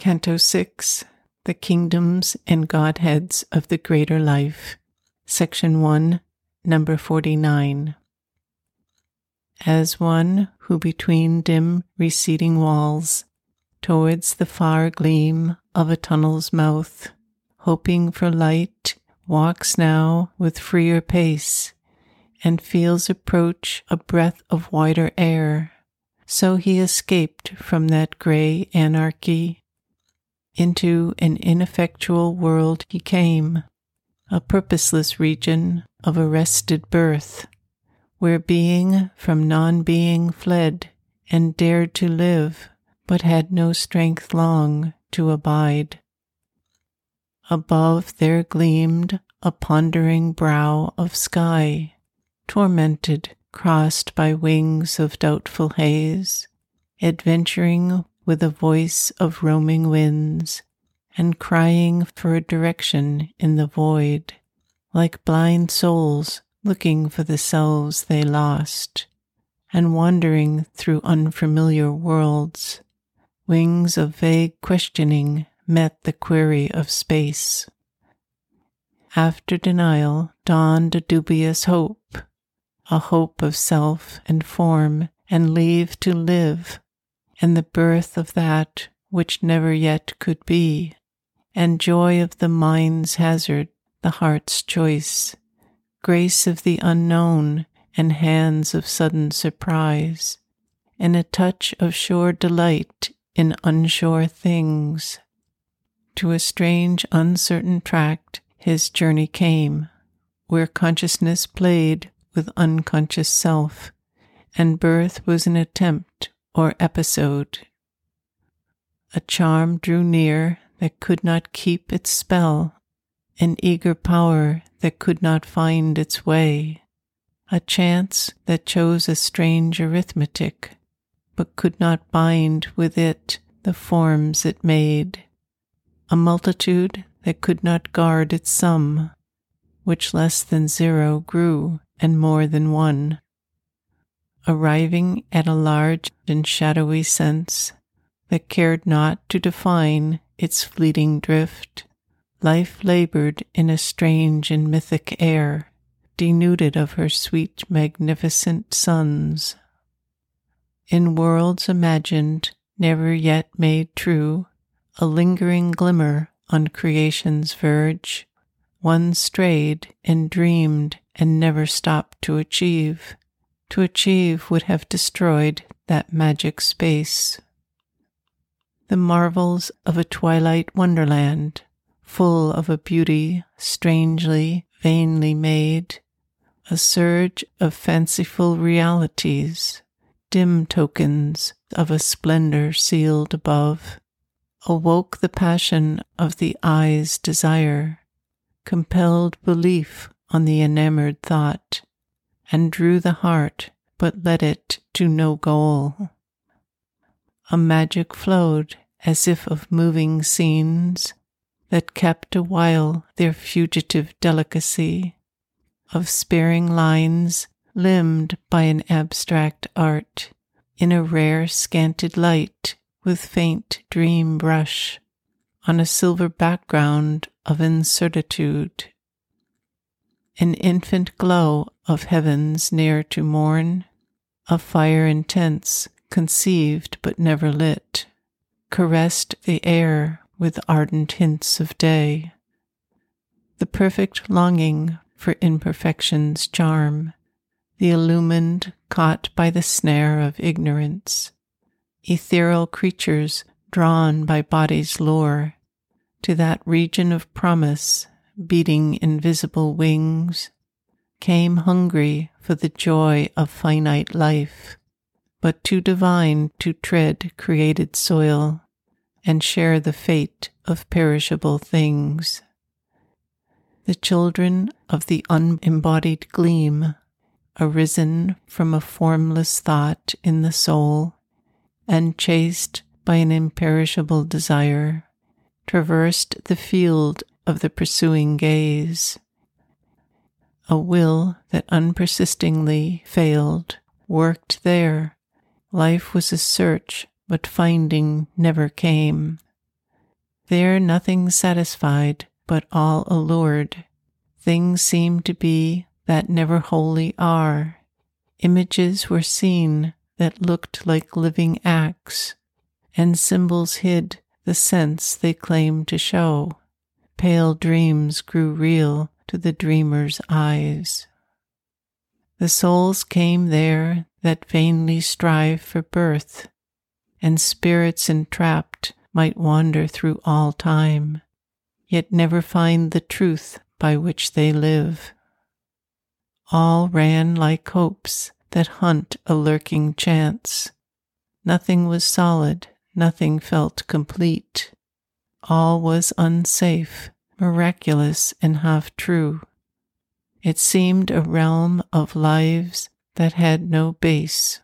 Canto 6 The Kingdoms and Godheads of the Greater Life, Section 1, Number 49. As one who between dim receding walls, towards the far gleam of a tunnel's mouth, hoping for light, walks now with freer pace, and feels approach a breath of wider air, so he escaped from that gray anarchy into an ineffectual world he came, a purposeless region of arrested birth, where being from non being fled and dared to live, but had no strength long to abide. Above there gleamed a pondering brow of sky, tormented, crossed by wings of doubtful haze, adventuring with a voice of roaming winds and crying for a direction in the void, like blind souls looking for the selves they lost and wandering through unfamiliar worlds. Wings of vague questioning met the query of space. After denial dawned a dubious hope, a hope of self and form and leave to live and the birth of that which never yet could be, and joy of the mind's hazard, the heart's choice, grace of the unknown, and hands of sudden surprise, and a touch of sure delight in unsure things. To a strange, uncertain tract his journey came, where consciousness played with unconscious self, and birth was an attempt or episode. A charm drew near that could not keep its spell, an eager power that could not find its way, a chance that chose a strange arithmetic, but could not bind with it the forms it made, a multitude that could not guard its sum, which less than zero grew and more than one arriving at a large and shadowy sense that cared not to define its fleeting drift. Life labored in a strange and mythic air, denuded of her sweet, magnificent suns. In worlds imagined, never yet made true, a lingering glimmer on creation's verge, one strayed and dreamed and never stopped to achieve to achieve would have destroyed that magic space. The marvels of a twilight wonderland, full of a beauty strangely, vainly made, a surge of fanciful realities, dim tokens of a splendor sealed above, awoke the passion of the eye's desire, compelled belief on the enamored thought and drew the heart, but led it to no goal. A magic flowed as if of moving scenes that kept a while their fugitive delicacy of sparing lines limned by an abstract art in a rare scanted light with faint dream brush on a silver background of incertitude an infant glow of heavens near to morn, a fire intense, conceived but never lit, caressed the air with ardent hints of day. The perfect longing for imperfection's charm, the illumined caught by the snare of ignorance, ethereal creatures drawn by body's lure to that region of promise beating invisible wings, came hungry for the joy of finite life, but too divine to tread created soil and share the fate of perishable things. The children of the unembodied gleam, arisen from a formless thought in the soul, and chased by an imperishable desire, traversed the field of the pursuing gaze. A will that unpersistingly failed worked there. Life was a search, but finding never came. There nothing satisfied, but all allured. Things seemed to be that never wholly are. Images were seen that looked like living acts, and symbols hid the sense they claimed to show. Pale dreams grew real to the dreamer's eyes. The souls came there that vainly strive for birth, and spirits entrapped might wander through all time, yet never find the truth by which they live. All ran like hopes that hunt a lurking chance. Nothing was solid, nothing felt complete. All was unsafe, miraculous, and half true. It seemed a realm of lives that had no base.